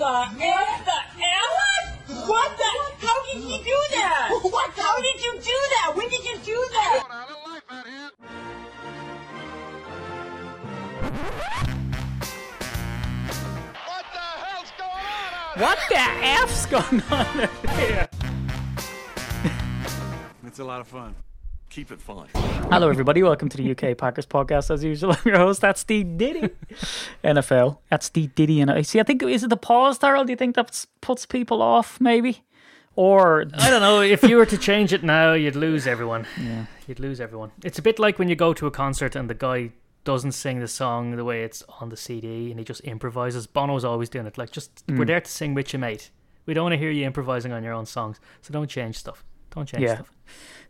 the F? The F? What the? How did you do that? What? How did you do that? When did you do that? What the hell's going on out What the F's going on here? It's a lot of fun. Keep it fun. Hello, everybody. Welcome to the UK Packers podcast. As usual, I'm your host. That's Steve Diddy. NFL. That's Steve Diddy. And I see. I think is it the pause, Darrell? Do you think that puts people off, maybe? Or I don't know. If you were to change it now, you'd lose everyone. Yeah, you'd lose everyone. It's a bit like when you go to a concert and the guy doesn't sing the song the way it's on the CD and he just improvises. Bono's always doing it. Like, just we're mm. there to sing with you, mate. We don't want to hear you improvising on your own songs. So don't change stuff. Don't change Yeah. stuff.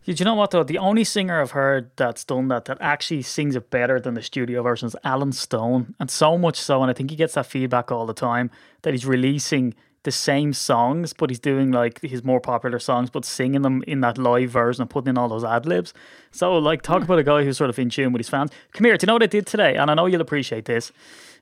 Did you know what though? The only singer I've heard that's done that that actually sings it better than the studio version is Alan Stone, and so much so, and I think he gets that feedback all the time that he's releasing the same songs, but he's doing like his more popular songs, but singing them in that live version and putting in all those ad libs. So, like, talk about a guy who's sort of in tune with his fans. Come here, do you know what I did today? And I know you'll appreciate this.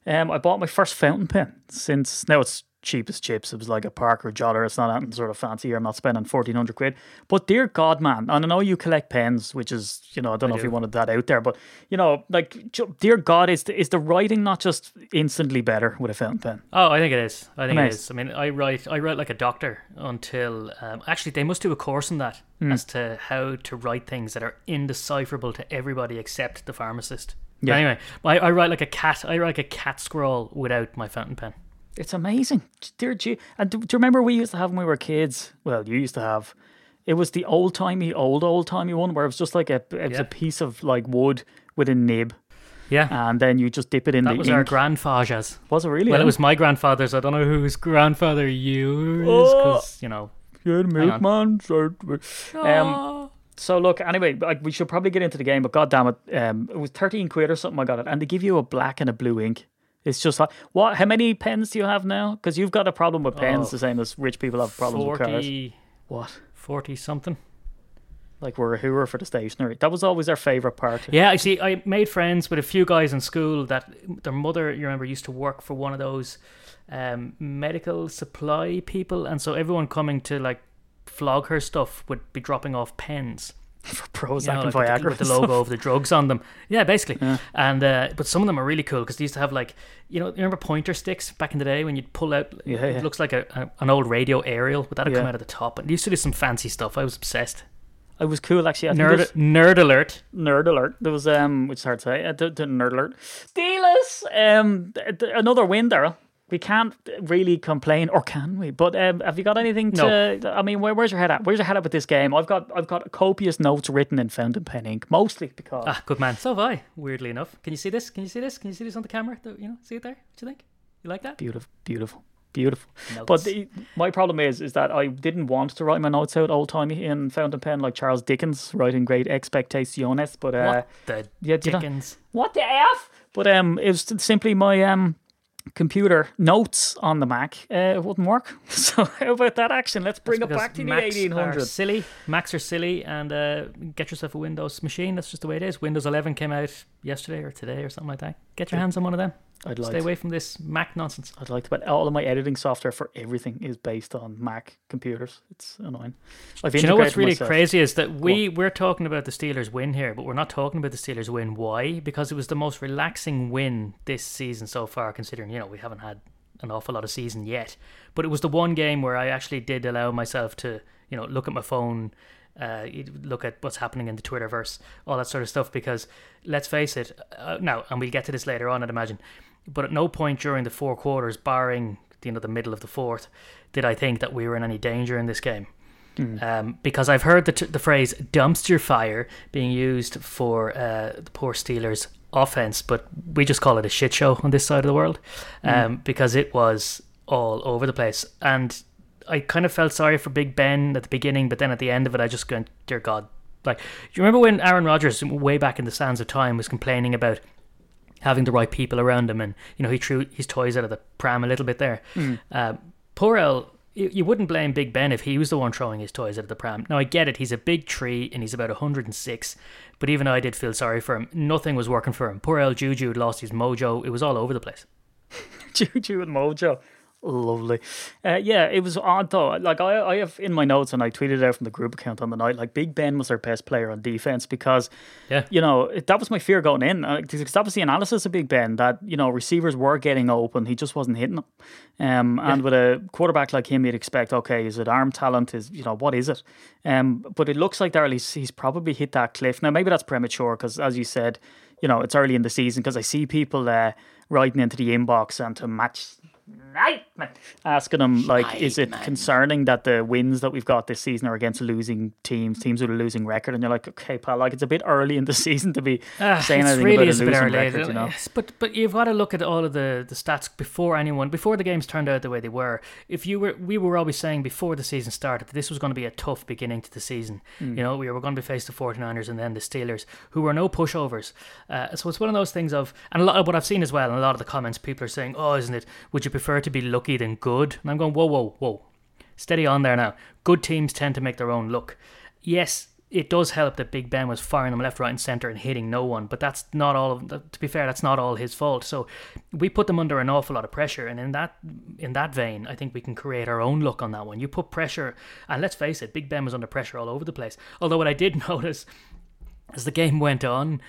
Um, I bought my first fountain pen since now it's cheap as chips. It was like a Parker Jotter. It's not anything sort of fancy. I'm not spending fourteen hundred quid. But dear God, man, and I know you collect pens, which is you know I don't know if you wanted that out there, but you know like dear God, is the, is the writing not just instantly better with a fountain pen? Oh, I think it is. I think it Amazing. is. I mean, I write. I write like a doctor until. Um, actually, they must do a course in that as to how to write things that are indecipherable to everybody except the pharmacist. Yeah. Anyway, I, I write like a cat. I write like a cat scroll without my fountain pen. It's amazing, dear G. And do, do you remember we used to have when we were kids? Well, you used to have. It was the old timey, old old timey one where it was just like a it was Yeah. a piece of like wood with a nib, Yeah, and then you just dip it in that the was ink. our grandfather's. was it really? Well, it was my grandfather's. I don't know whose grandfather you is, Oh. because you know. Yeah, the Hang on. milkman. Um, so look, anyway, like we should probably get into the game, but god damn it, um, it was thirteen quid or something. I got it, and they give you a black and a blue ink. It's just like what? How many pens do you have now? Because you've got a problem with pens, Oh. the same as rich people have problems with cars. 40, What? 40 something. Like we're a hooer for the stationery. That was always our favorite part. Yeah, I see. I made friends with a few guys in school that their mother, you remember, used to work for one of those um, medical supply people, and so everyone coming to like flog her stuff would be dropping off pens. for Prozac you know, and like Viagra with, the, with the logo of the drugs on them. Yeah, basically. And uh, but some of them are really cool because they used to have like you know you remember pointer sticks back in the day when you'd pull out. Yeah, it yeah. looks like a, a an old radio aerial, but that'd come out of the top. And they used to do some fancy stuff. I was obsessed. It was cool actually. I Nerd nerd alert. Nerd alert. There was um, which is hard to say. Uh, the, the nerd alert. Steelers. Um, th- th- another win, Daryl. We can't really complain, or can we? But um, have you got anything to? I mean, where, where's your head at? Where's your head at with this game? I've got I've got copious notes written in fountain pen ink, mostly because Ah, good man. So have I. Weirdly enough, can you see this? Can you see this? Can you see this on the camera? You know, see it there? What do you think? You like that? beautiful, beautiful, beautiful. But the, my problem is, is that I didn't want to write my notes out old timey in fountain pen like Charles Dickens writing Great Expectations. But uh, what the yeah, do you know- Dickens? what the f? But um, it was simply my um computer notes on the Mac. Uh, it wouldn't work. So how about that action? Let's bring it back to the Macs eighteen are. Silly. Macs are silly, and uh, get yourself a Windows machine. That's just the way it is. Windows 11 came out yesterday or today or something like that. Get your hands on one of them. I'd like. Stay away from this Mac nonsense. I'd like to, but all of my editing software for everything is based on Mac computers. It's annoying. I've Do you know what's really myself. crazy is that we we're talking about the Steelers win here, but we're not talking about the Steelers win. Why? Because it was the most relaxing win this season so far, considering you know we haven't had an awful lot of season yet. But it was the one game where I actually did allow myself to you know look at my phone, uh, look at what's happening in the Twitterverse, all that sort of stuff. Because let's face it, uh, now and we'll get to this later on, I'd imagine. But at no point during the four quarters, barring you know the middle of the fourth, did I think that we were in any danger in this game um, because I've heard the, t- the phrase dumpster fire being used for uh, the poor Steelers offense, but we just call it a shit show on this side of the world um, because it was all over the place. And I kind of felt sorry for Big Ben at the beginning, but then at the end of it, I just went, dear God. Like, do you remember when Aaron Rodgers, way back in the sands of time, was complaining about having the right people around him and, you know, he threw his toys out of the pram a little bit there? Uh, poor El, you, you wouldn't blame Big Ben if he was the one throwing his toys out of the pram. Now I get it; he's a big tree and he's about 106. But even I did feel sorry for him. Nothing was working for him. Poor El Juju had lost his mojo. It was all over the place. Juju and Mojo. Lovely. Uh, yeah, it was odd though. Like I, I have in my notes and I tweeted out from the group account on the night. Like Big Ben was their best player on defense because, Yeah. you know, that was my fear going in. Uh, Because that was the analysis of Big Ben that you know receivers were getting open, he just wasn't hitting them. Um, and with a quarterback like him, you'd expect, okay, is it arm talent? Is you know what is it? Um, but it looks like Darrell, he's, he's probably hit that cliff. Now maybe that's premature because, as you said, you know it's early in the season. Because I see people uh, writing into the inbox and to Matt Schneidman. Asking him like, is it concerning that the wins that we've got this season are against losing teams, teams with a losing record? And you're like, okay, pal, like it's a bit early in the season to be Ah, saying it's anything really about a is a bit early, record, you know? Yes, but but you've got to look at all of the, the stats before anyone before the games turned out the way they were. If you were, we were always saying before the season started that this was going to be a tough beginning to the season. Hmm. You know, we were going to be faced the 49ers and then the Steelers, who were no pushovers. Uh, so it's one of those things of, and a lot of what I've seen as well, and a lot of the comments people are saying, oh, isn't it? Would you prefer to be lucky than good? And I'm going, whoa, whoa, whoa, steady on there now. Good teams tend to make their own luck. Yes, it does help that Big Ben was firing them left, right, and center and hitting no one, but that's not all. Of, to be fair, that's not all his fault. So we put them under an awful lot of pressure, and in that in that vein, I think we can create our own luck on that one. You put pressure, and let's face it, Big Ben was under pressure all over the place. Although what I did notice as the game went on,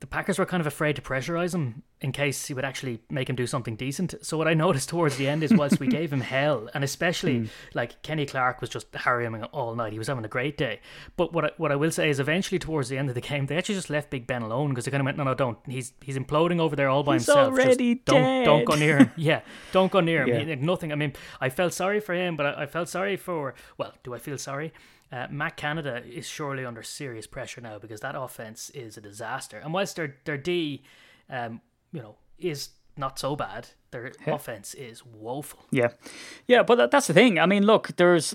the Packers were kind of afraid to pressurize him in case he would actually make him do something decent. So what I noticed towards the end is whilst we gave him hell, and especially hmm. like Kenny Clark was just harrying him all night. He was having a great day. But what I, what I will say is eventually towards the end of the game, they actually just left Big Ben alone because they kind of went, no, no, don't. He's he's imploding over there all by He's himself. Just already don't don't go near him. Yeah, don't go near him. Yeah. He- nothing. I mean, I felt sorry for him, but I, I felt sorry for. Well, do I feel sorry? Uh, Matt Canada is surely under serious pressure now because that offense is a disaster. And whilst their their D, um, you know, is not so bad, their offense is woeful. Yeah, yeah, but that, that's the thing. I mean, look, there's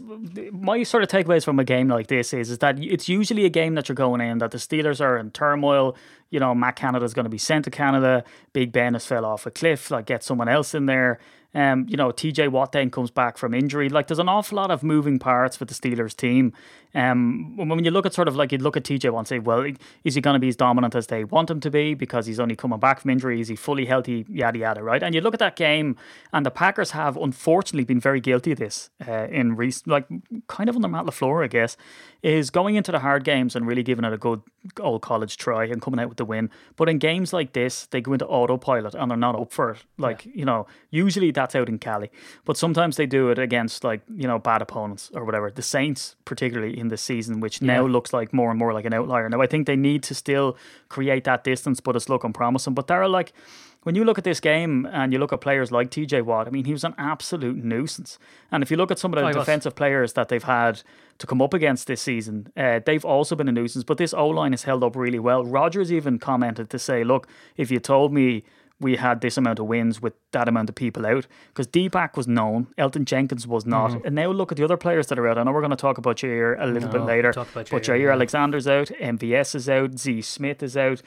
my sort of takeaways from a game like this is is that it's usually a game that you're going in that the Steelers are in turmoil. You know, Matt Canada's going to be sent to Canada. Big Ben has fell off a cliff. Like, get someone else in there. Um, you know, TJ Watt then comes back from injury. Like, there's an awful lot of moving parts with the Steelers team. Um, when you look at sort of like you look at TJ Watt and say, well, is he going to be as dominant as they want him to be because he's only coming back from injury? Is he fully healthy? Yada yada, right? And you look at that game, and the Packers have unfortunately been very guilty of this uh, in recent, like kind of under Matt Lafleur, I guess, is going into the hard games and really giving it a good old college try and coming out with the win. But in games like this, they go into autopilot and they're not up for it. Like you know, usually that's out in Cali, but sometimes they do it against like you know bad opponents or whatever. The Saints, particularly in this season, which now looks like more and more like an outlier. Now I think they need to still create that distance, but it's looking promising. But they're like when you look at this game and you look at players like TJ Watt, I mean, he was an absolute nuisance. And if you look at some of the Oh, was. defensive players that they've had to come up against this season, uh, they've also been a nuisance. But this O line has held up really well. Rodgers even commented to say, look, if you told me we had this amount of wins with that amount of people out, because Deepak was known, Elgton Jenkins was not. Mm-hmm. And now look at the other players that are out. I know we're going to talk about Jair a little No, bit later. about but Jair, Jair yeah. Alexander's out, MVS is out, Z Smith is out.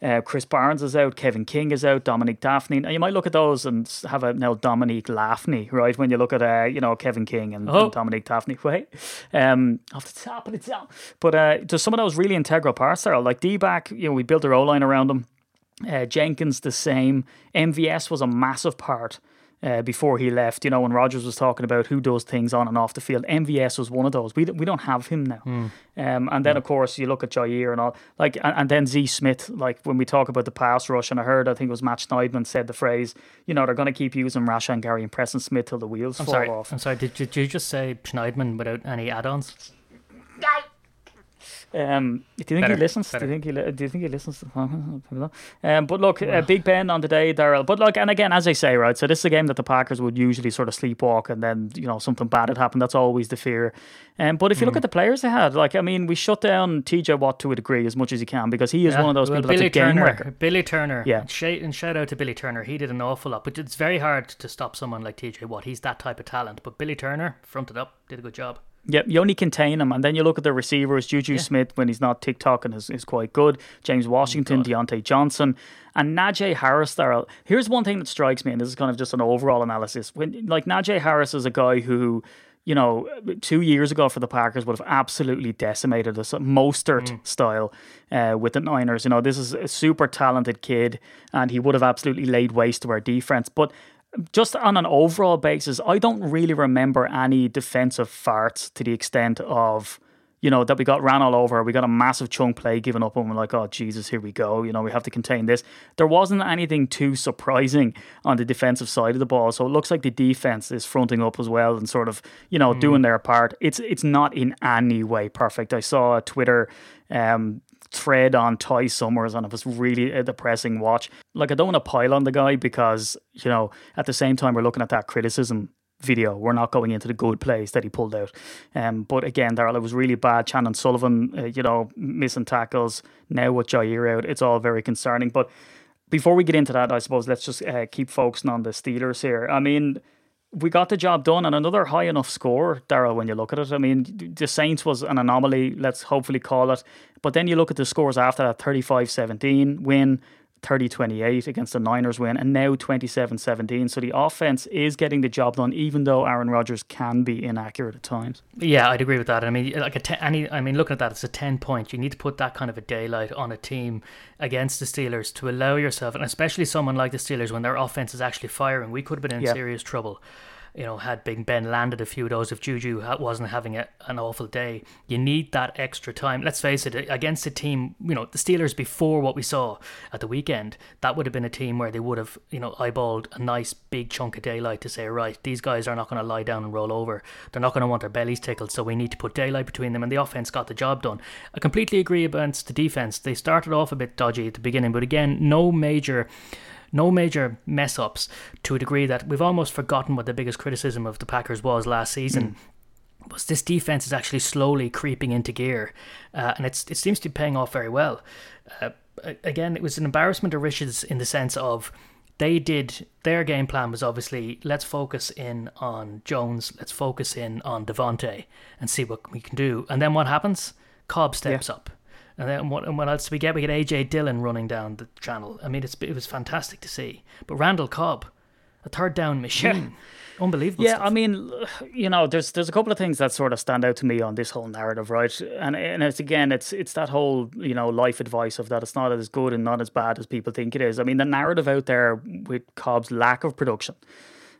Uh, Krys Barnes is out, Kevin King is out, Dominic Dafney. Now you might look at those and have a now Dominic Lafney, right? When you look at uh, you know Kevin King and, Oh. and Dominic Dafney, right? Um, off the top of the top. But uh, there's some of those really integral parts there, like D back. You know, we built our O line around them. Uh, Jenkins the same. MVS was a massive part uh, before he left. You know, when Rodgers was talking about who does things on and off the field, MVS was one of those. We don't, we don't have him now. Um, and then of course you look at Jair and all like, and, and then Z Smith. Like when we talk about the pass rush, and I heard I think it was Matt Schneidman said the phrase, you know, they're going to keep using Rashan Gary and Preston Smith till the wheels I'm fall sorry. off. I'm sorry. Did, did you just say Schneidman without any add-ons? Um, do you think Better, he listens? better. Do you think he? li- Do you think he listens? Um, but look, uh, Big Ben on the day, Daryl. But look, and again, as I say, right. So this is a game that the Packers would usually sort of sleepwalk, and then you know something bad had happened. That's always the fear. Um, but if you Mm. look at the players they had, like I mean, we shut down T.J. Watt to a degree as much as you can because he is Yeah, one of those well, people that's Billy a game Turner, wrecker. Billy Turner. Yeah. And shout, and shout out to Billy Turner. He did an awful lot, but it's very hard to stop someone like TJ Watt. He's that type of talent. But Billy Turner fronted up, did a good job. Yep, you only contain him, and then you look at the receivers. Juju Smith, when he's not TikToking, is, is quite good. James Washington, Diontae Johnson, and Najee Harris. There, here's one thing that strikes me, and this is kind of just an overall analysis. When like Najee Harris is a guy who. You know, two years ago for the Packers would have absolutely decimated us, Mostert style, uh, with the Niners. You know, this is a super talented kid, and he would have absolutely laid waste to our defense. But just on an overall basis, I don't really remember any defensive farts to the extent of, you know, that we got ran all over. We got a massive chunk play given up, and we're like, oh, Jesus, here we go. You know, we have to contain this. There wasn't anything too surprising on the defensive side of the ball. So it looks like the defense is fronting up as well and sort of, you know, doing their part. It's it's not in any way perfect. I saw a Twitter um, thread on Ty Summers, and it was really a depressing watch. Like, I don't want to pile on the guy because, you know, at the same time, we're looking at that criticism video. We're not going into the good plays that he pulled out. Um, but again, Daryl, it was really bad. Chandon Sullivan, uh, you know, missing tackles. Now with Jair out, it's all very concerning. But before we get into that, I suppose let's just uh, keep focusing on the Steelers here. I mean, we got the job done and another high enough score, Daryl, when you look at it. I mean, the Saints was an anomaly, let's hopefully call it. But then you look at the scores after that 35 17 win, 30 28 against the Niners win, and now 27 17. So the offense is getting the job done, even though Aaron Rodgers can be inaccurate at times. Yeah, I'd agree with that. I mean, like a ten, any, I mean, looking at that, it's a ten point. You need to put that kind of a daylight on a team against the Steelers to allow yourself, and especially someone like the Steelers when their offense is actually firing. We could have been in Yeah. serious trouble. You know, had Big Ben landed a few of those, if Juju wasn't having a, an awful day, you need that extra time. Let's face it, against a team, you know, the Steelers before what we saw at the weekend, that would have been a team where they would have, you know, eyeballed a nice big chunk of daylight to say, right, these guys are not going to lie down and roll over. They're not going to want their bellies tickled, so we need to put daylight between them, and the offense got the job done. I completely agree against the defense. They started off a bit dodgy at the beginning, but again, no major no major mess ups to a degree that we've almost forgotten what the biggest criticism of the Packers was last season. Was this defense is actually slowly creeping into gear, uh, and it's it seems to be paying off very well. Uh, again, it was an embarrassment of riches in the sense of they did their game plan was obviously let's focus in on Jones, let's focus in on Davante, and see what we can do. And then what happens? Cobb steps up. And then what, and what else do we get? We get AJ Dillon running down the channel. I mean, it's it was fantastic to see. But Randall Cobb, a third down machine, unbelievable. Yeah, stuff. I mean, you know, there's there's a couple of things that sort of stand out to me on this whole narrative, right? And and it's again, it's it's that whole you know life advice of that it's not as good and not as bad as people think it is. I mean, the narrative out there with Cobb's lack of production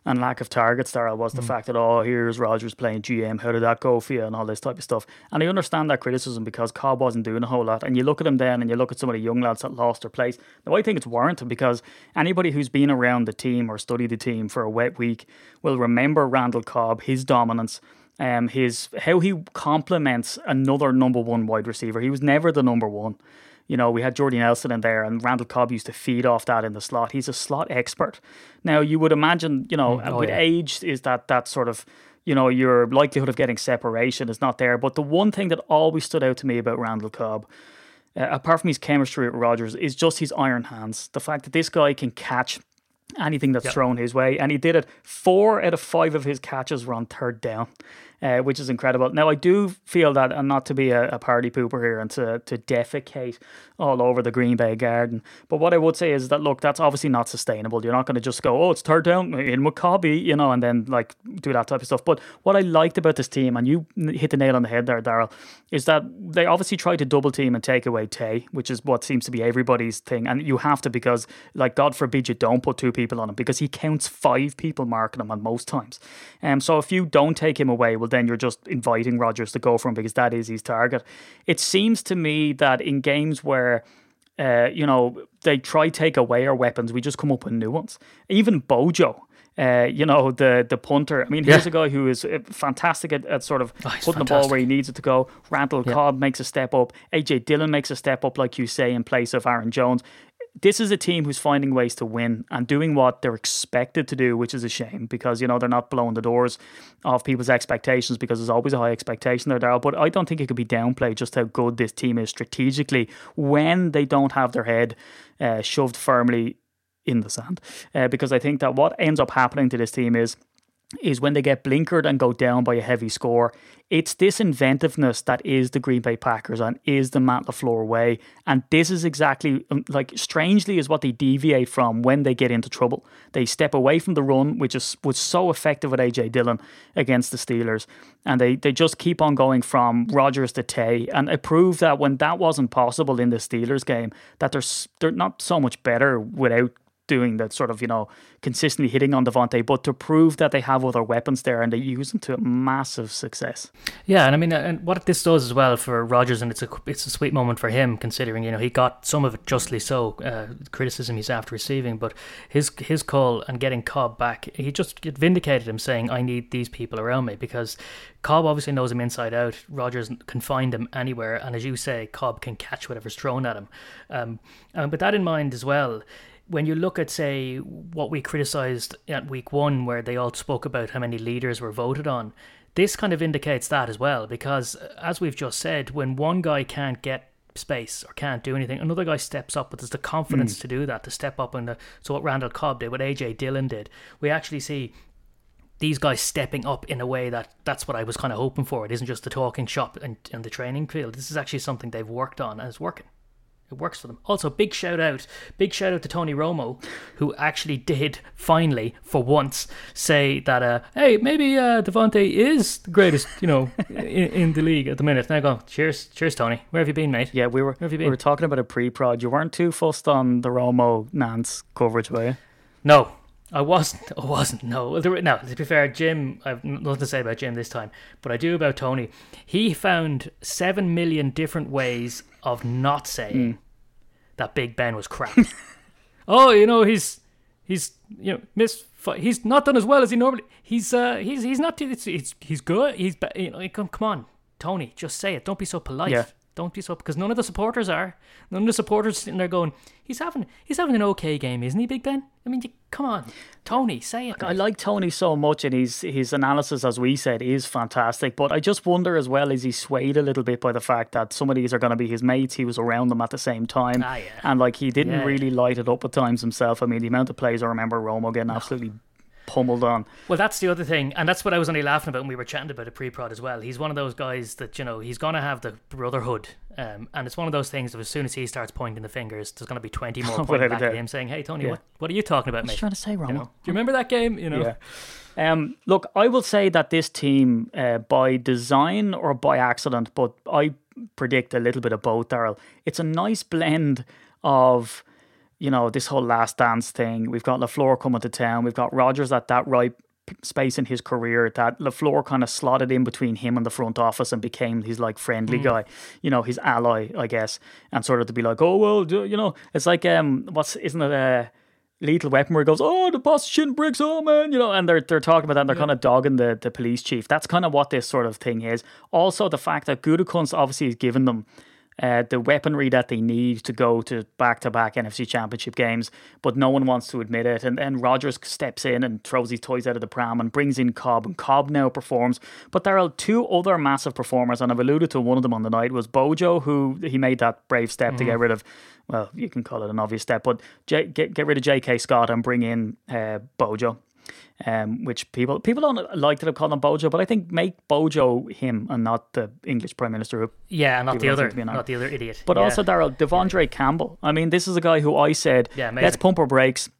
and lack of targets there was the fact that oh here's Rodgers playing GM how did that go for you and all this type of stuff. And I understand that criticism because Cobb wasn't doing a whole lot and you look at him then and you look at some of the young lads that lost their place. Now I think it's warranted because anybody who's been around the team or studied the team for a wet week will remember Randall Cobb his dominance um, his how he complements another number one wide receiver. He was never the number one you know, we had Jordy Nelson in there, and Randall Cobb used to feed off that in the slot. He's a slot expert. Now, you would imagine, you know, oh, with yeah. age, is that that sort of, you know, your likelihood of getting separation is not there. But the one thing that always stood out to me about Randall Cobb, uh, apart from his chemistry with Rodgers, is just his iron hands. The fact that this guy can catch anything that's thrown his way, and he did it. Four out of five of his catches were on third down, uh, which is incredible. Now, I do feel that, and not to be a, a party pooper here and to, to defecate all over the Green Bay Garden, but what I would say is that look, that's obviously not sustainable. You're not going to just go, oh, it's third down in Maccabi, you know, and then like do that type of stuff. But what I liked about this team, and you hit the nail on the head there, Daryl, is that they obviously tried to double team and take away Tay, which is what seems to be everybody's thing, and you have to because, like, God forbid you don't put two people on him because he counts five people marking him on most times. Um, so if you don't take him away, well, then you're just inviting Rodgers to go for him because that is his target. It seems to me that in games where uh, you know, they try take away our weapons. We just come up with new ones. Even Bojo, uh, you know, the the punter. I mean, here's Yeah. a guy who is uh, fantastic at, at sort of Oh, putting the ball where he needs it to go. Randall Cobb makes a step up. AJ Dillon makes a step up, like you say, in place of Aaron Jones. This is a team who's finding ways to win and doing what they're expected to do, which is a shame because you know they're not blowing the doors off people's expectations because there's always a high expectation there, Daryl. But I don't think it could be downplayed just how good this team is strategically when they don't have their head uh, shoved firmly in the sand. Uh, because I think that what ends up happening to this team is is when they get blinkered and go down by a heavy score. It's this inventiveness that is the Green Bay Packers and is the Matt LaFleur way. And this is exactly, um, like, strangely, is what they deviate from when they get into trouble. They step away from the run, which is was so effective with AJ Dillon against the Steelers. And they, they just keep on going from Rodgers to Tay. And it proved that when that wasn't possible in the Steelers game, that they're, they're not so much better without doing that sort of, you know, consistently hitting on Davante, but to prove that they have other weapons there and they use them to massive success. Yeah, and I mean, and what this does as well for Rodgers, and it's a it's a sweet moment for him, considering you know he got some of it justly so uh, criticism he's after receiving, but his his call and getting Cobb back, he just vindicated him, saying I need these people around me because Cobb obviously knows him inside out. Rodgers can find him anywhere, and as you say, Cobb can catch whatever's thrown at him. Um, and with that in mind as well, when you look at say what we criticised at week one, where they all spoke about how many leaders were voted on, this kind of indicates that as well. Because as we've just said, when one guy can't get space or can't do anything, another guy steps up, but there's the confidence mm. to do that, to step up and uh, so what Randall Cobb did, what AJ Dillon did, we actually see these guys stepping up in a way that that's what I was kind of hoping for. It isn't just the talking shop and, and the training field. This is actually something they've worked on and it's working. It works for them. Also, big shout out, big shout out to Tony Romo, who actually did finally, for once, say that, uh, hey, maybe uh, Davante is the greatest, you know, in, in the league at the minute. And I go, cheers, cheers, Tony. Where have you been, mate? Yeah, we were Where have you been? we were talking about a pre-prod. You weren't too fussed on the Romo Nantz coverage, were you? No, I wasn't. I wasn't. No. There, no. To be fair, Jim, I've nothing to say about Jim this time, but I do about Tony. He found seven million different ways of not saying that Big Ben was crap. oh, you know he's he's you know miss. He's not done as well as he normally. He's uh he's he's not. It's, it's he's good. He's you know come come on, Tony, just say it. Don't be so polite. Yeah. Don't be so because none of the supporters are. None of the supporters sitting there going, "He's having he's having an okay game, isn't he, Big Ben?" I mean, you, come on, Tony, say it. I like Tony so much, and his his analysis, as we said, is fantastic. But I just wonder as well, is he swayed a little bit by the fact that some of these are going to be his mates? He was around them at the same time, Ah, yeah. and like he didn't Yeah, really light it up at times himself. I mean, the amount of plays I remember Romo getting absolutely pummeled on. Well, that's the other thing, and that's what I was only laughing about when we were chatting about a pre-prod as well. He's one of those guys that you know he's gonna have the brotherhood, um, and it's one of those things. That as soon as he starts pointing the fingers, there's gonna be twenty more pointing back at him, saying, "Hey, Tony, Yeah. what what are you talking about, What are mate? you trying to say, Romo? You know, Do you remember that game? You know, Yeah. Um, look, I will say that this team, uh, by design or by accident, but I predict a little bit of both, Daryl. It's a nice blend of, you know, this whole last dance thing. We've got LaFleur coming to town. We've got Rodgers at that right space in his career that LaFleur kind of slotted in between him and the front office and became his like friendly guy, you know, his ally, I guess, and sort of to be like, oh, well, do- you know, it's like, um, what's, isn't it, uh, Lethal Weapon where he goes, oh, the boss shooting bricks, oh man, you know, and they're they're talking about that and they're kind of dogging the, the police chief. That's kind of what this sort of thing is. Also, the fact that Gutekunst obviously has given them uh, the weaponry that they need to go to back to back NFC Championship games, but no one wants to admit it. And then Rodgers steps in and throws his toys out of the pram and brings in Cobb, and Cobb now performs. But there are two other massive performers, and I've alluded to one of them on the night was Bojo, who he made that brave step to get rid of. Well, you can call it an obvious step, but J- get get rid of J.K. Scott and bring in uh, Bojo. Um, which people people don't like that have called him Bojo, but I think make Bojo him and not the English Prime Minister who yeah, not the other, seem to be an not the other idiot. but Yeah. also, Daryl, Devondre Campbell. I mean, this is a guy who I said, Yeah, amazing. let's pump our brakes.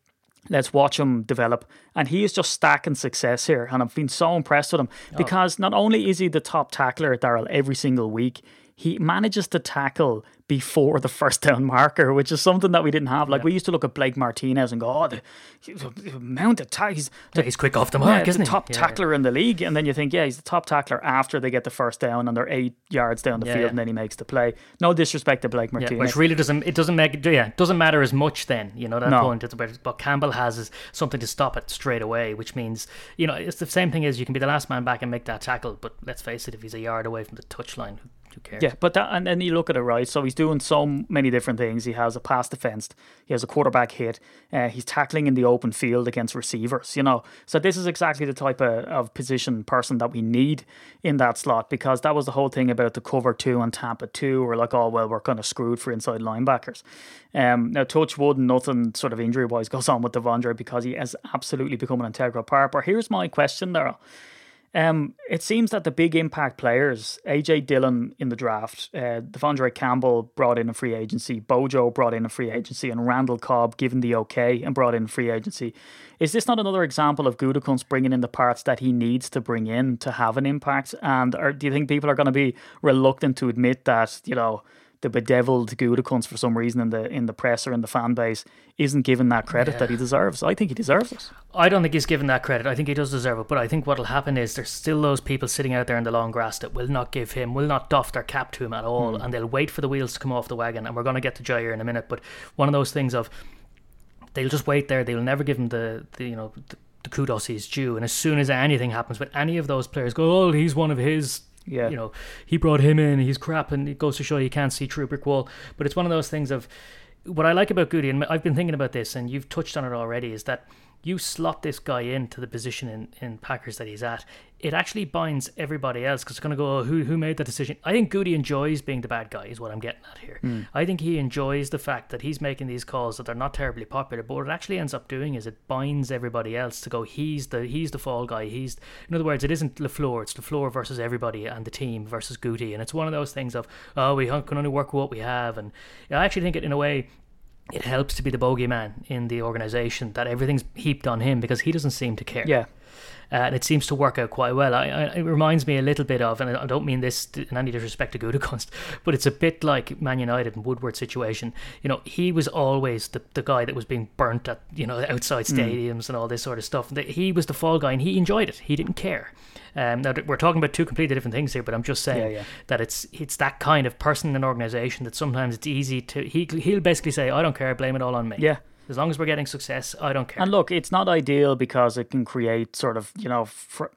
Let's watch him develop. And he is just stacking success here. And I've been so impressed with him Oh. because not only is he the top tackler, Daryl, every single week, he manages to tackle before the first down marker, which is something that we didn't have. Like, we used to look at Blake Martinez and go, oh, the, the amount of tackles. He's the he's quick off the mark, the isn't he? top Yeah. tackler in the league, and then you think, yeah, he's the top tackler after they get the first down and they're eight yards down the Yeah, field, yeah. and then he makes the play. No disrespect to Blake Yeah, Martinez. which really doesn't it doesn't make yeah doesn't matter as much then you know that No. point it's about what Campbell has is something to stop it straight away which means you know it's the same thing as you can be the last man back and make that tackle but let's face it if he's a yard away from the touchline who, who cares Yeah, but that, and then you look at it right. So he's doing so many different things. He has a pass defense. He has a quarterback hit. Uh, he's tackling in the open field against receivers. You know, so this is exactly the type of, of position person that we need in that slot because that was the whole thing about the cover two and Tampa two. We're like, oh well, we're kind of screwed for inside linebackers. Um, now touch wood, nothing sort of injury wise goes on with Devondre because he has absolutely become an integral part. But here's my question, there. Um, it seems that the big impact players, AJ Dillon in the draft, uh, Devondre Campbell brought in a free agency, Bojo brought in a free agency, and Randall Cobb given the okay and brought in free agency. Is this not another example of Gutekunst bringing in the parts that he needs to bring in to have an impact? And or do you think people are going to be reluctant to admit that you know the bedeviled Gutekunst for some reason in the in the press or in the fan base isn't given that credit that he deserves. I think he deserves it. I don't think he's given that credit. I think he does deserve it. But I think what'll happen is there's still those people sitting out there in the long grass that will not give him, will not doff their cap to him at all, hmm. and they'll wait for the wheels to come off the wagon. And we're going to get to Jair in a minute. But one of those things of they'll just wait there. They'll never give him the, the you know the, the kudos he's due. And as soon as anything happens with any of those players, go oh he's one of his. Yeah. You know he brought him in. He's crap, and it goes to show you can't see a brick wall. But it's one of those things of what I like about Goody, and I've been thinking about this, and you've touched on it already, is that you slot this guy into the position in, in Packers that he's at. It actually binds everybody else because it's going to go, oh, who who made that decision? I think Goody enjoys being the bad guy, is what I'm getting at here. Hmm. I think he enjoys the fact that he's making these calls that they're not terribly popular, but what it actually ends up doing is it binds everybody else to go, he's the he's the fall guy. He's in other words, it isn't Lafleur, it's Lafleur versus everybody and the team versus Goody, and it's one of those things of oh, we can only work with what we have, and I actually think it in a way it helps to be the bogeyman in the organization that everything's heaped on him because he doesn't seem to care. Yeah. Uh, and it seems to work out quite well. I, I, it reminds me a little bit of, and I don't mean this in any disrespect to Gutekunst, but it's a bit like Man United and Woodward situation. You know, he was always the, the guy that was being burnt at, you know, outside stadiums and all this sort of stuff. He was the fall guy and he enjoyed it. He didn't care. Um, now, we're talking about two completely different things here, but I'm just saying Yeah, yeah. that it's it's that kind of person in an organization that sometimes it's easy to. He, he'll basically say, I don't care, blame it all on me. Yeah. As long as we're getting success, I don't care. And look, it's not ideal because it can create sort of, you know, fr-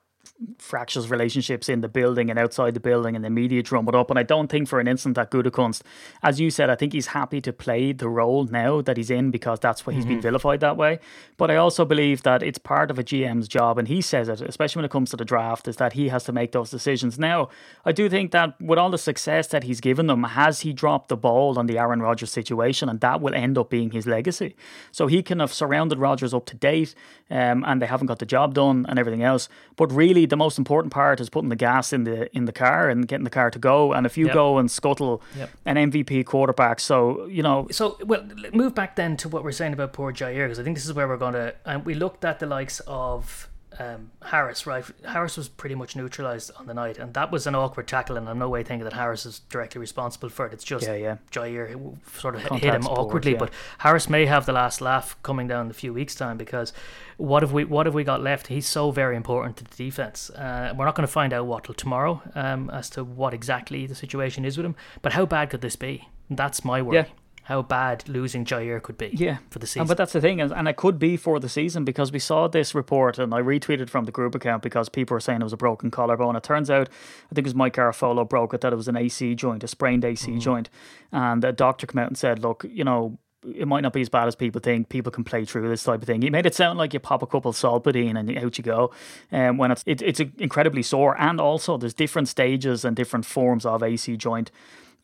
fractious relationships in the building and outside the building and the media drum it up. And I don't think for an instant that Gutekunst, as you said, I think he's happy to play the role now that he's in because that's why he's been vilified that way. But I also believe that it's part of a GM's job, and he says it, especially when it comes to the draft, is that he has to make those decisions. Now, I do think that with all the success that he's given them, has he dropped the ball on the Aaron Rodgers situation? And that will end up being his legacy. So he can have surrounded Rodgers up to date, um, and they haven't got the job done and everything else. But really, the most important part is putting the gas in the in the car and getting the car to go. And if you Yep. go and scuttle Yep. an MVP quarterback, so you know, So, well, move back then to what we're saying about poor Jair, because I think this is where we're going to. And we looked at the likes of um, Harris, right? Harris was pretty much neutralised on the night, and that was an awkward tackle, and I'm no way thinking that Harris is directly responsible for it. It's just Yeah, yeah. Jair sort of hit him awkwardly, yeah. but Harris may have the last laugh coming down in a few weeks' time because what have we what have we got left? He's so very important to the defense. Uh, we're not going to find out what till tomorrow um, as to what exactly the situation is with him. But how bad could this be? That's my worry. Yeah. How bad losing Jair could be Yeah, for the And, season. but that's the thing, and, and it could be for the season because we saw this report, and I retweeted from the group account because people were saying it was a broken collarbone. It turns out, I think it was Mike Garafolo broke it that it was an AC joint, a sprained AC joint, and a doctor came out and said, "Look, you know." It might not be as bad as people think. People can play through this type of thing. He made it sound like you pop a couple of Solpadeine and out you go. Um, when it's it, it's incredibly sore, and also there's different stages and different forms of AC joint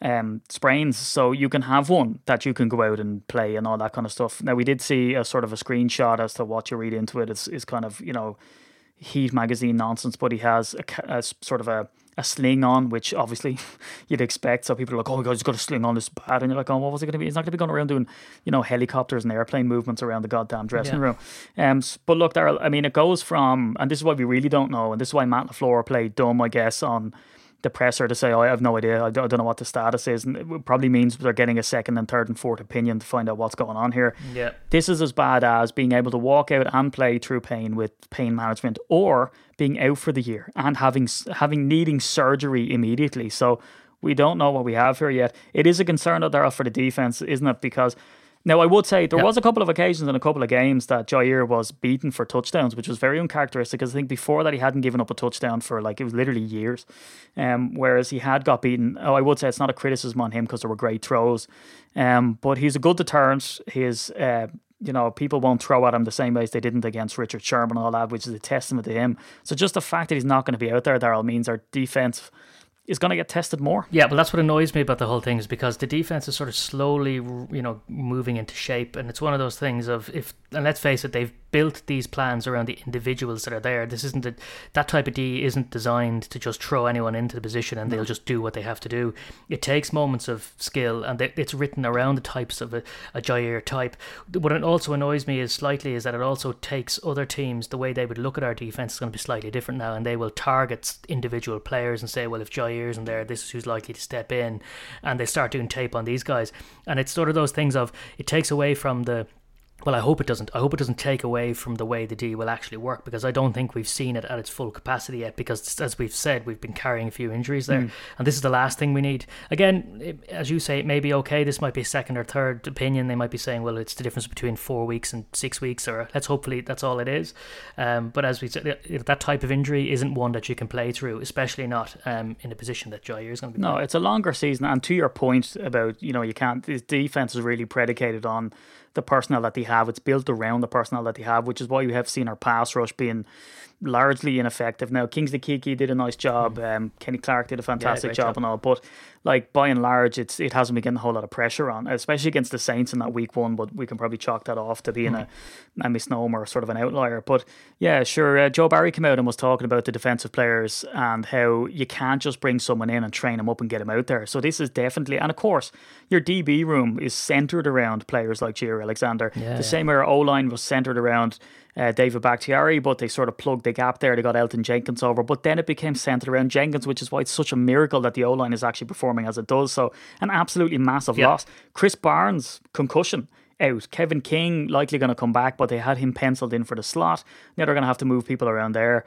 um, sprains. So you can have one that you can go out and play and all that kind of stuff. Now we did see a sort of a screenshot as to what you read into it. is is kind of you know Heat magazine nonsense, but he has a, a sort of a, a sling on, which obviously you'd expect. So people are like, "Oh my god, he's got a sling on this bad," and you're like, "Oh, what was it going to be? He's not going to be going around doing, you know, helicopters and airplane movements around the goddamn dressing Yeah. room." Um, but look, Daryl, I mean, it goes from, and this is why we really don't know, and this is why Matt Lafleur played dumb, I guess, on the presser to say, oh, I have no idea. I don't, I don't know what the status is. And it probably means they're getting a second and third and fourth opinion to find out what's going on here. yeah. This is as bad as being able to walk out and play through pain with pain management or being out for the year and having having needing surgery immediately. So we don't know what we have here yet. It is a concern though, Daryl, for the defense, isn't it? Because now I would say there Yeah. was a couple of occasions in a couple of games that Jair was beaten for touchdowns, which was very uncharacteristic. Because I think before that he hadn't given up a touchdown for like it was literally years. Um, whereas he had got beaten. Oh, I would say it's not a criticism on him because there were great throws. Um, but he's a good deterrent. His uh, you know, people won't throw at him the same way as they didn't against Richard Sherman and all that, which is a testament to him. So just the fact that he's not going to be out there, Daryl, means our defense is going to get tested more. Yeah, but that's what annoys me about the whole thing is because the defense is sort of slowly, you know, moving into shape, and it's one of those things of if, and let's face it, they've built these plans around the individuals that are there. This isn't a, that type of D isn't designed to just throw anyone into the position and they'll just do what they have to do. It takes moments of skill and it's written around the types of a, a Jair type. What it also annoys me is slightly is that it also takes other teams the way they would look at our defense is going to be slightly different now, and they will target individual players and say, well, if Jair isn't there, this is who's likely to step in, and they start doing tape on these guys, and it's sort of those things of it takes away from the well, I hope it doesn't. I hope it doesn't take away from the way the D will actually work because I don't think we've seen it at its full capacity yet. Because as we've said, we've been carrying a few injuries there, and this is the last thing we need. Again, it, as you say, it may be okay. This might be a second or third opinion. They might be saying, well, it's the difference between four weeks and six weeks, or let's hopefully that's all it is. Um, but as we said, that type of injury isn't one that you can play through, especially not um, in a position that Jair is going to be. No, playing. it's a longer season, and to your point about you know you can't. This defense is really predicated on the personnel that they have. It's built around the personnel that they have, which is why you have seen our pass rush being largely ineffective. Now, Kingsley Keke did a nice job. Um, Kenny Clark did a fantastic great job, job. and all, but like by and large, it's it hasn't been getting a whole lot of pressure on, especially against the Saints in that week one. But we can probably chalk that off to being a, a misnomer, sort of an outlier. But yeah, sure. Uh, Joe Barry came out and was talking about the defensive players and how you can't just bring someone in and train them up and get them out there. So this is definitely, and of course, your DB room is centered around players like Jair Alexander. Yeah. the same way our O line was centered around uh, David Bakhtiari, but they sort of plugged the gap there. They got Elgton Jenkins over, but then it became centered around Jenkins, which is why it's such a miracle that the O line is actually performing as it does. So, an absolutely massive Yeah. loss. Krys Barnes, concussion. Out. Kevin King likely going to come back, but they had him penciled in for the slot. Now they're going to have to move people around there,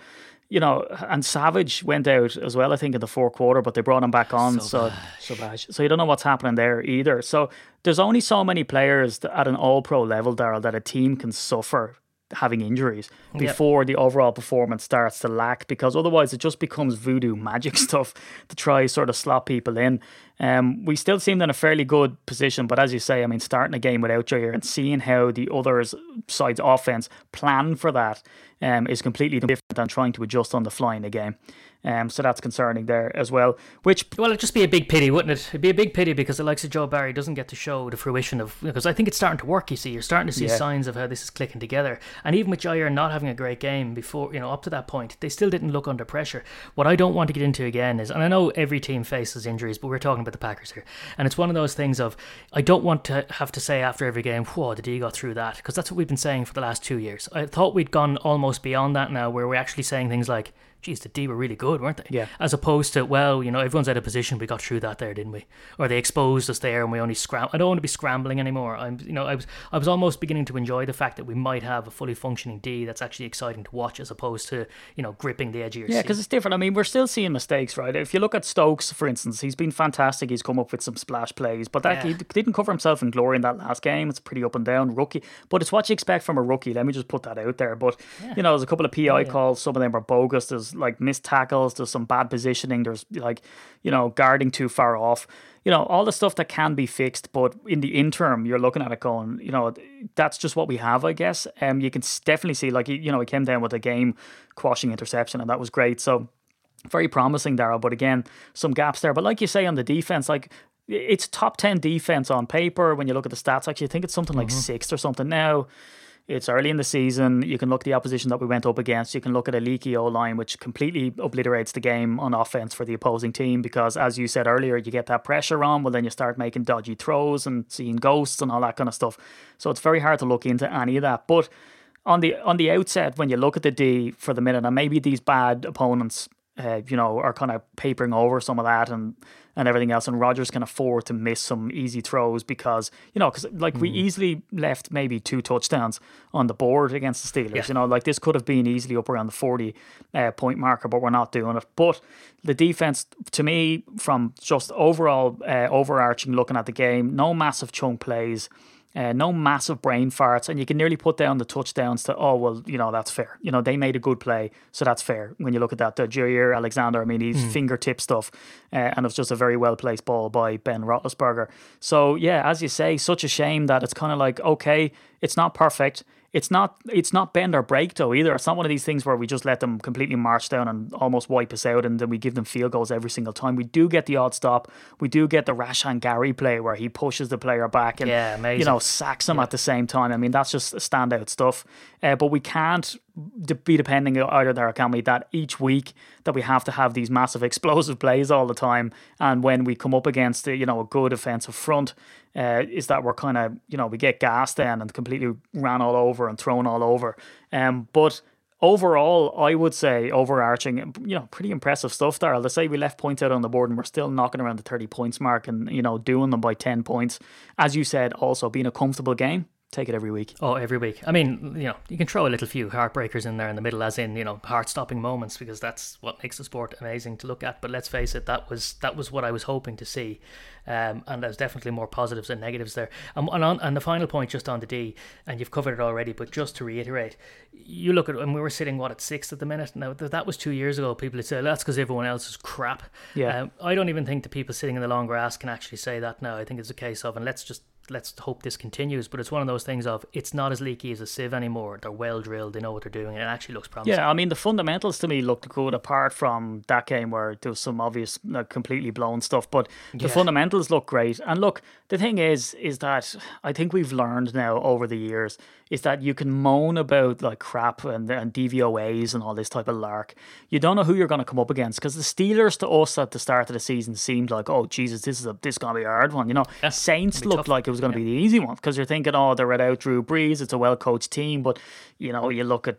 you know. And Savage went out as well, I think, in the fourth quarter, but they brought him back on. So, so, so you don't know what's happening there either. So there's only so many players at an All-Pro level, Daryl, that a team can suffer having injuries before the overall performance starts to lack because otherwise it just becomes voodoo magic stuff to try sort of slot people in. Um, we still seemed in a fairly good position, but as you say, I mean, starting a game without Jair and seeing how the other side's offense plan for that um, is completely different than trying to adjust on the fly in the game. Um, so that's concerning there as well. Which Well, it'd just be a big pity, wouldn't it? It'd be a big pity because the likes of Joe Barry doesn't get to show the fruition of because I think it's starting to work. You see, you're starting to see Yeah. signs of how this is clicking together. And even with Jair not having a great game before, you know, up to that point, they still didn't look under pressure. What I don't want to get into again is, and I know every team faces injuries, but we're talking about the Packers here, and it's one of those things of I don't want to have to say after every game, "Whoa, did he got through that?" Because that's what we've been saying for the last two years. I thought we'd gone almost beyond that now, where we're actually saying things like. Geez, the D were really good, weren't they? Yeah. As opposed to, well, you know, everyone's out of position. We got through that there, didn't we? Or they exposed us there, and we only scram. I don't want to be scrambling anymore. I'm, you know, I was, I was almost beginning to enjoy the fact that we might have a fully functioning D that's actually exciting to watch, as opposed to, you know, gripping the edge of your Yeah, because it's different. I mean, we're still seeing mistakes, right? If you look at Stokes, for instance, he's been fantastic. He's come up with some splash plays, but that Yeah. he didn't cover himself in glory in that last game. It's pretty up and down rookie, but it's what you expect from a rookie. Let me just put that out there. But you know, there's a couple of PI calls. Some of them are bogus. There's like missed tackles. There's some bad positioning. There's like you know guarding too far off. You know all the stuff that can be fixed, but in the interim, you're looking at it going, you know, that's just what we have, I guess. Um, you can definitely see, like, you know, he came down with a game quashing interception, and that was great. So very promising, Daryl. But again, some gaps there. But like you say on the defense, like it's top ten defense on paper. When you look at the stats, actually, I think it's something like sixth or something now. It's early in the season. You can look at the opposition that we went up against. You can look at a leaky O line, which completely obliterates the game on offense for the opposing team. Because as you said earlier, you get that pressure on. Well, then you start making dodgy throws and seeing ghosts and all that kind of stuff. So it's very hard to look into any of that. But on the on the outset, when you look at the D for the minute, and maybe these bad opponents uh, you know, are kind of papering over some of that and and everything else. And Rodgers can afford to miss some easy throws because you know, because like we easily left maybe two touchdowns on the board against the Steelers. Yeah. You know, like this could have been easily up around the forty uh, point marker, but we're not doing it. But the defense, to me, from just overall uh, overarching looking at the game, no massive chunk plays. Uh, no massive brain farts, and you can nearly put down the touchdowns to, oh, well, you know, that's fair. You know, they made a good play, so that's fair. When you look at that, the Jair Alexander, I mean, he's fingertip stuff, uh, and it was just a very well placed ball by Ben Roethlisberger. So, yeah, as you say, such a shame that it's kind of like, okay, it's not perfect. It's not it's not bend or break though either. It's not one of these things where we just let them completely march down and almost wipe us out, and then we give them field goals every single time. We do get the odd stop. We do get the Rashan Gary play where he pushes the player back and Yeah, you know sacks him at the same time. I mean that's just standout stuff. Uh, but we can't d- be depending either there, can we? That each week that we have to have these massive explosive plays all the time, and when we come up against you know a good offensive front, uh, is that we're kind of you know we get gassed then and completely ran all over and thrown all over. Um, but overall, I would say overarching, you know, pretty impressive stuff there. Let's say we left points out on the board and we're still knocking around the 30 points mark and, you know, doing them by 10 points. As you said, also being a comfortable game, take it every week. Oh, every week. I mean, you know, you can throw a little few heartbreakers in there in the middle, as in, you know, heart-stopping moments, because that's what makes the sport amazing to look at. But let's face it, that was that was what I was hoping to see, um, and there's definitely more positives than negatives there. Um, and on and the final point, just on the D, and you've covered it already, but just to reiterate, you look at and we were sitting what at sixth at the minute. Now that was two years ago. People would say that's because everyone else is crap. Yeah. Um, I don't even think the people sitting in the long grass can actually say that now. I think it's a case of, and let's just let's hope this continues. But it's one of those things of it's not as leaky as a sieve anymore. They're well drilled. They know what they're doing, and it actually looks promising. Yeah, I mean the fundamentals to me looked good apart from that game where there was some obvious like, completely blown stuff, but the Yeah. fundamentals look great. And look, the thing is, is that I think we've learned now over the years is that you can moan about like crap and, and DVOAs and all this type of lark. You don't know who you're going to come up against because the Steelers to us at the start of the season seemed like, oh Jesus, this is a this is going to be a hard one. You know, Saints looked tough. like it was going to be the easy one because you're thinking, oh, they're without Drew Brees, it's a well coached team, but you know, you look at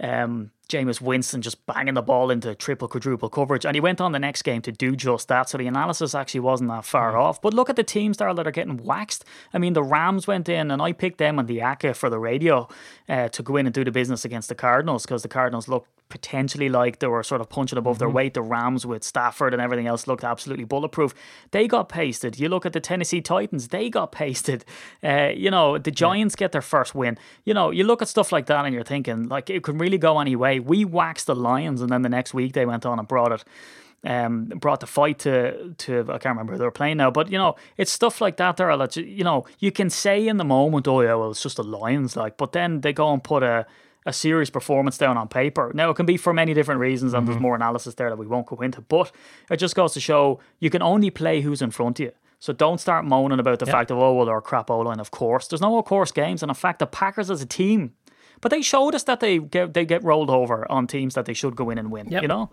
um, Jameis Winston just banging the ball into triple, quadruple coverage. And he went on the next game to do just that. So the analysis actually wasn't that far off. But look at the teams there that are getting waxed. I mean, the Rams went in, and I picked them and the ACA for the radio uh, to go in and do the business against the Cardinals because the Cardinals looked potentially like they were sort of punching above their weight. The Rams with Stafford and everything else looked absolutely bulletproof. They got pasted. You look at the Tennessee Titans, they got pasted. Uh, you know, the Giants get their first win. You know, you look at stuff like that and you're thinking, like, it can really go any way. We waxed the Lions, and then the next week they went on and brought it. Um, brought the fight to to I can't remember who they're playing now, but you know it's stuff like that. There, that you you know you can say in the moment, oh yeah, well it's just the Lions, like, but then they go and put a a serious performance down on paper. Now it can be for many different reasons, and there's mm-hmm. more analysis there that we won't go into. But it just goes to show you can only play who's in front of you. So don't start moaning about the fact of oh well, they're a crap O line. Of course, there's no of course games, and in fact, the Packers as a team, but they showed us that they get they get rolled over on teams that they should go in and win. Yep. You know.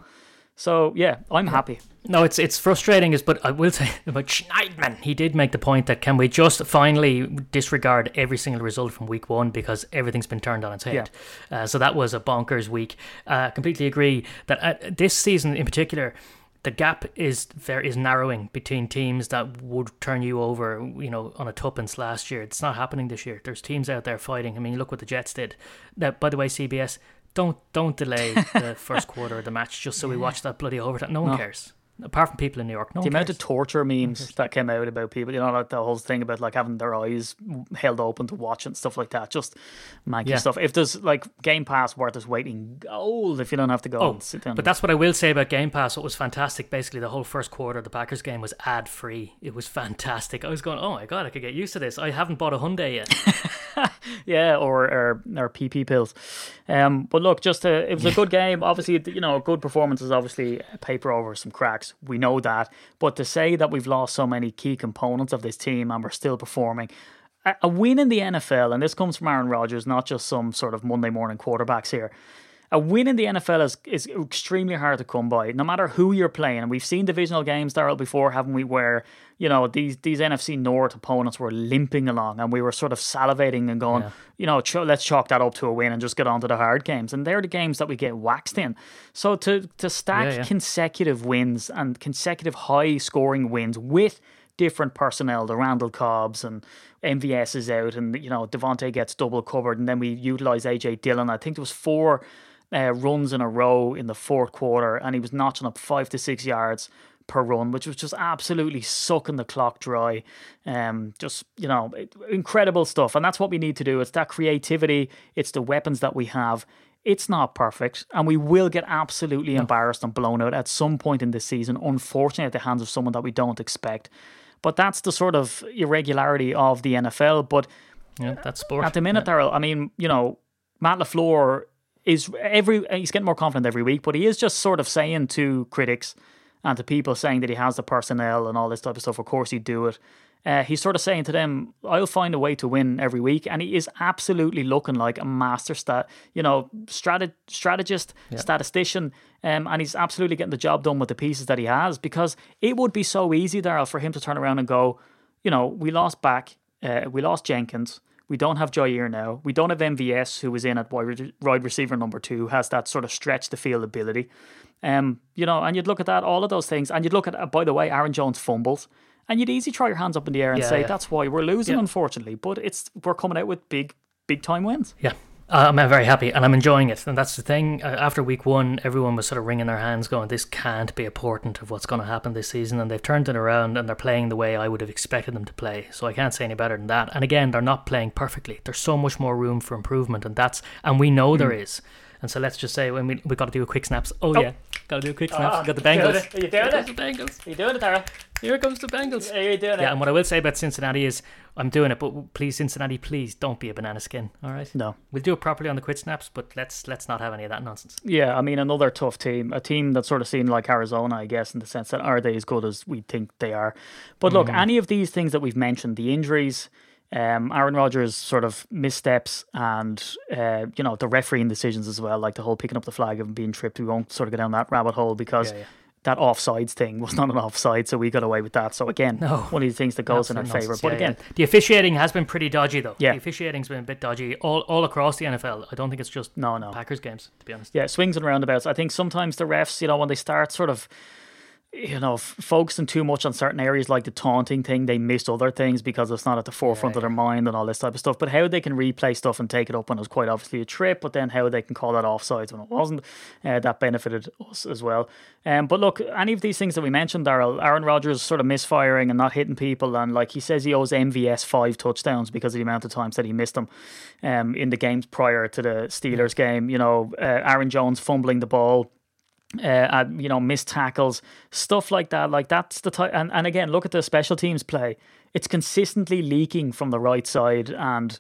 So yeah, I'm happy. No, it's it's frustrating, is but I will say about Schneidman, he did make the point that can we just finally disregard every single result from week one because everything's been turned on its head. Uh, so that was a bonkers week. Uh, completely agree that uh, this season in particular. The gap is there is narrowing between teams that would turn you over, you know, on a tuppence last year. It's not happening this year. There's teams out there fighting. I mean, look what the Jets did. Now, by the way, CBS, don't don't delay the first quarter of the match just so we watch that bloody overtime. No one cares. Apart from people in New York, no The amount cares. of torture memes that came out about people, you know, like the whole thing about like having their eyes held open to watch and stuff like that. Just manky Yeah. stuff. If there's like Game Pass worth is waiting gold if you don't have to go Oh, and sit down. but that's what I will say about Game Pass. What was fantastic, basically, the whole first quarter of the Packers game was ad free. It was fantastic. I was going, oh my god, I could get used to this. I haven't bought a Hyundai yet. Yeah, or or, or PP pills. Um, but look, just a, it was a good game. Obviously, you know, good performance is obviously a paper over some cracks. We know that. But to say that we've lost so many key components of this team and we're still performing, a, win in the NFL, and this comes from Aaron Rodgers, not just some sort of Monday morning quarterbacks here. A win in the NFL is, is extremely hard to come by, no matter who you're playing. And we've seen divisional games, Daryl, before, haven't we, where, you know, these these NFC North opponents were limping along and we were sort of salivating and going, you know, ch- let's chalk that up to a win and just get on to the hard games. And they're the games that we get waxed in. So to, to stack Yeah, yeah. consecutive wins and consecutive high scoring wins with different personnel, the Randall Cobbs and MVS is out, and you know Davante gets double covered, and then we utilize AJ Dillon. I think there was four uh, runs in a row in the fourth quarter, and he was notching up five to six yards per run, which was just absolutely sucking the clock dry. Um, just you know, incredible stuff, and that's what we need to do. It's that creativity. It's the weapons that we have. It's not perfect, and we will get absolutely embarrassed and blown out at some point in this season, unfortunately, at the hands of someone that we don't expect. But that's the sort of irregularity of the NFL. But Yeah, that's sport. at the minute, Daryl, I mean, you know, Matt LaFleur is every he's getting more confident every week, but he is just sort of saying to critics and to people saying that he has the personnel and all this type of stuff. Of course, he'd do it. Uh, he's sort of saying to them, "I'll find a way to win every week," and he is absolutely looking like a master stat, you know, strat- strategist, statistician, um, and he's absolutely getting the job done with the pieces that he has. Because it would be so easy, Daryl, for him to turn around and go, you know, we lost back, uh, we lost Jenkins. We don't have Jaire now. We don't have MVS, who was in at wide wide receiver number two, who has that sort of stretch the field ability. Um, you know, and you'd look at that, all of those things, and you'd look at, uh, by the way, Aaron Jones fumbles, and you'd easy throw your hands up in the air and Yeah, say yeah. that's why we're losing, Yeah. unfortunately. But it's we're coming out with big, big time wins. Yeah. Uh, I'm very happy and I'm enjoying it. And that's the thing. Uh, after week one, everyone was sort of wringing their hands, going, This can't be a portent of what's going to happen this season. And they've turned it around and they're playing the way I would have expected them to play. So I can't say any better than that. And again, they're not playing perfectly. There's so much more room for improvement. And that's, and we know there is. And so let's just say when we we got to do a quick snaps. Oh, yeah, got to do a quick snaps. got the Bengals. Are you doing it? Are you doing it, Daryl? Here comes the Bengals. Are you doing Yeah, and what I will say about Cincinnati is I'm doing it, but please, Cincinnati, please don't be a banana skin. All right. No. We'll do it properly on the quick snaps, but let's let's not have any of that nonsense. Yeah, I mean another tough team, a team that's sort of seen like Arizona, I guess, in the sense that are they as good as we think they are? But look, any of these things that we've mentioned, the injuries, um, Aaron Rodgers' sort of missteps, and uh, you know the refereeing decisions as well, like the whole picking up the flag and being tripped. We won't sort of go down that rabbit hole because. Yeah, yeah. That offsides thing was not an offside, so we got away with that. So again, No. one of the things that goes in our favour. But Yeah, again, yeah. the officiating has been pretty dodgy, though. Yeah. the officiating's been a bit dodgy all, all across the NFL. I don't think it's just No, no. Packers games, to be honest. yeah, swings and roundabouts. I think sometimes the refs, you know, when they start sort of, you know, f- focusing too much on certain areas like the taunting thing, they miss other things because it's not at the forefront of their mind and all this type of stuff. But how they can replay stuff and take it up when it was quite obviously a trip, but then how they can call that offsides when it wasn't, uh, that benefited us as well. Um, but look, any of these things that we mentioned, Daryl, Aaron Rodgers sort of misfiring and not hitting people, and like he says he owes MVS five touchdowns because of the amount of times that he missed them um, in the games prior to the Steelers game. You know, uh, Aaron Jones fumbling the ball uh, and, you know, missed tackles, stuff like that. Like that's the type. And, and again, look at the special teams play. It's consistently leaking from the right side, and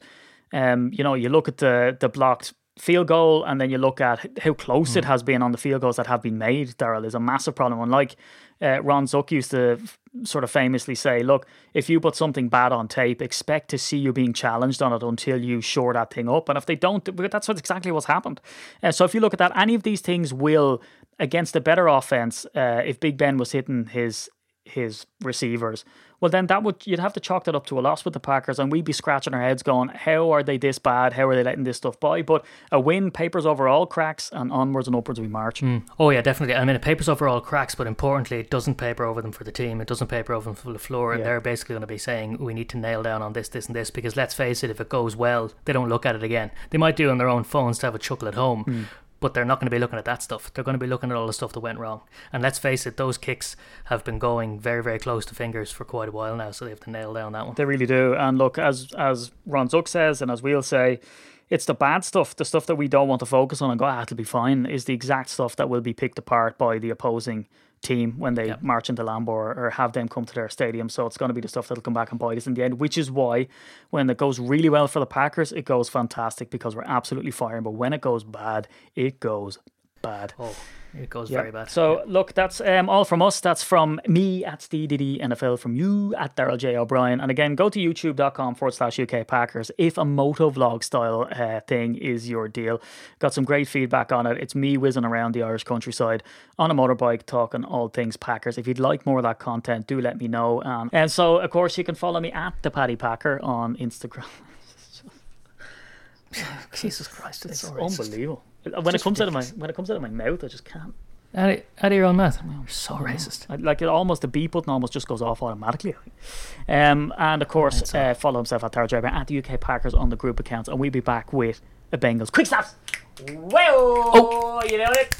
um, you know, you look at the the blocked field goal, and then you look at how close it has been on the field goals that have been made. Daryl is a massive problem. And like uh, Ron Zook used to sort of famously say, look, if you put something bad on tape, expect to see you being challenged on it until you shore that thing up. And if they don't, that's what exactly what's happened. Uh, so if you look at that, any of these things will against a better offense. Uh, if Big Ben was hitting his his receivers, well then that would you'd have to chalk that up to a loss with the Packers, and we'd be scratching our heads going, how are they this bad? How are they letting this stuff by? But a win papers overall cracks, and onwards and upwards we march. Oh yeah, definitely. I mean, it papers over all cracks, but importantly, it doesn't paper over them for the team. It doesn't paper over them for the floor, and Yeah. they're basically going to be saying we need to nail down on this, this, and this. Because let's face it, if it goes well, they don't look at it again. They might do it on their own phones to have a chuckle at home. Hmm. But they're not going to be looking at that stuff. They're going to be looking at all the stuff that went wrong. And let's face it, those kicks have been going very, very close to fingers for quite a while now. So they have to nail down that one. They really do. And look, as as Ron Zook says, and as we'll say, it's the bad stuff, the stuff that we don't want to focus on and go, ah, it'll be fine, is the exact stuff that will be picked apart by the opposing team when they Yep. march into Lambeau or, or have them come to their stadium. So it's going to be the stuff that'll come back and bite us in the end, which is why when it goes really well for the Packers, it goes fantastic because we're absolutely firing. But when it goes bad, it goes bad. Oh, it goes very bad. So look, that's um, all from us. That's from me at SteeDD NFL, from you at Daryl J O'Brien. And again, go to youtube.com forward slash UK Packers if a moto vlog style uh, thing is your deal. Got some great feedback on it. It's me whizzing around the Irish countryside on a motorbike talking all things Packers. If you'd like more of that content, do let me know. Um, and so, of course, you can follow me at the Paddy Packer on Instagram. Jesus Christ, it's, It's unbelievable. When it comes out of my when it comes out of my mouth, I just can't. Out of, out of your own mouth. You're so racist. I- Like it almost the B button almost just goes off automatically. Um, and of course, uh, follow himself at Tara Jarber at the UK Packers on the group accounts, and we'll be back with a Bengals quick snaps. Whoa! Oh, you doing it?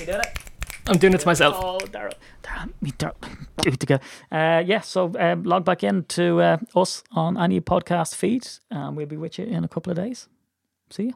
You doing it? I'm doing it to myself. Oh, Daryl, Daryl, me, Daryl, do it together. Uh, yeah, so um, log back in to uh, us on any podcast feed, and we'll be with you in a couple of days. See you.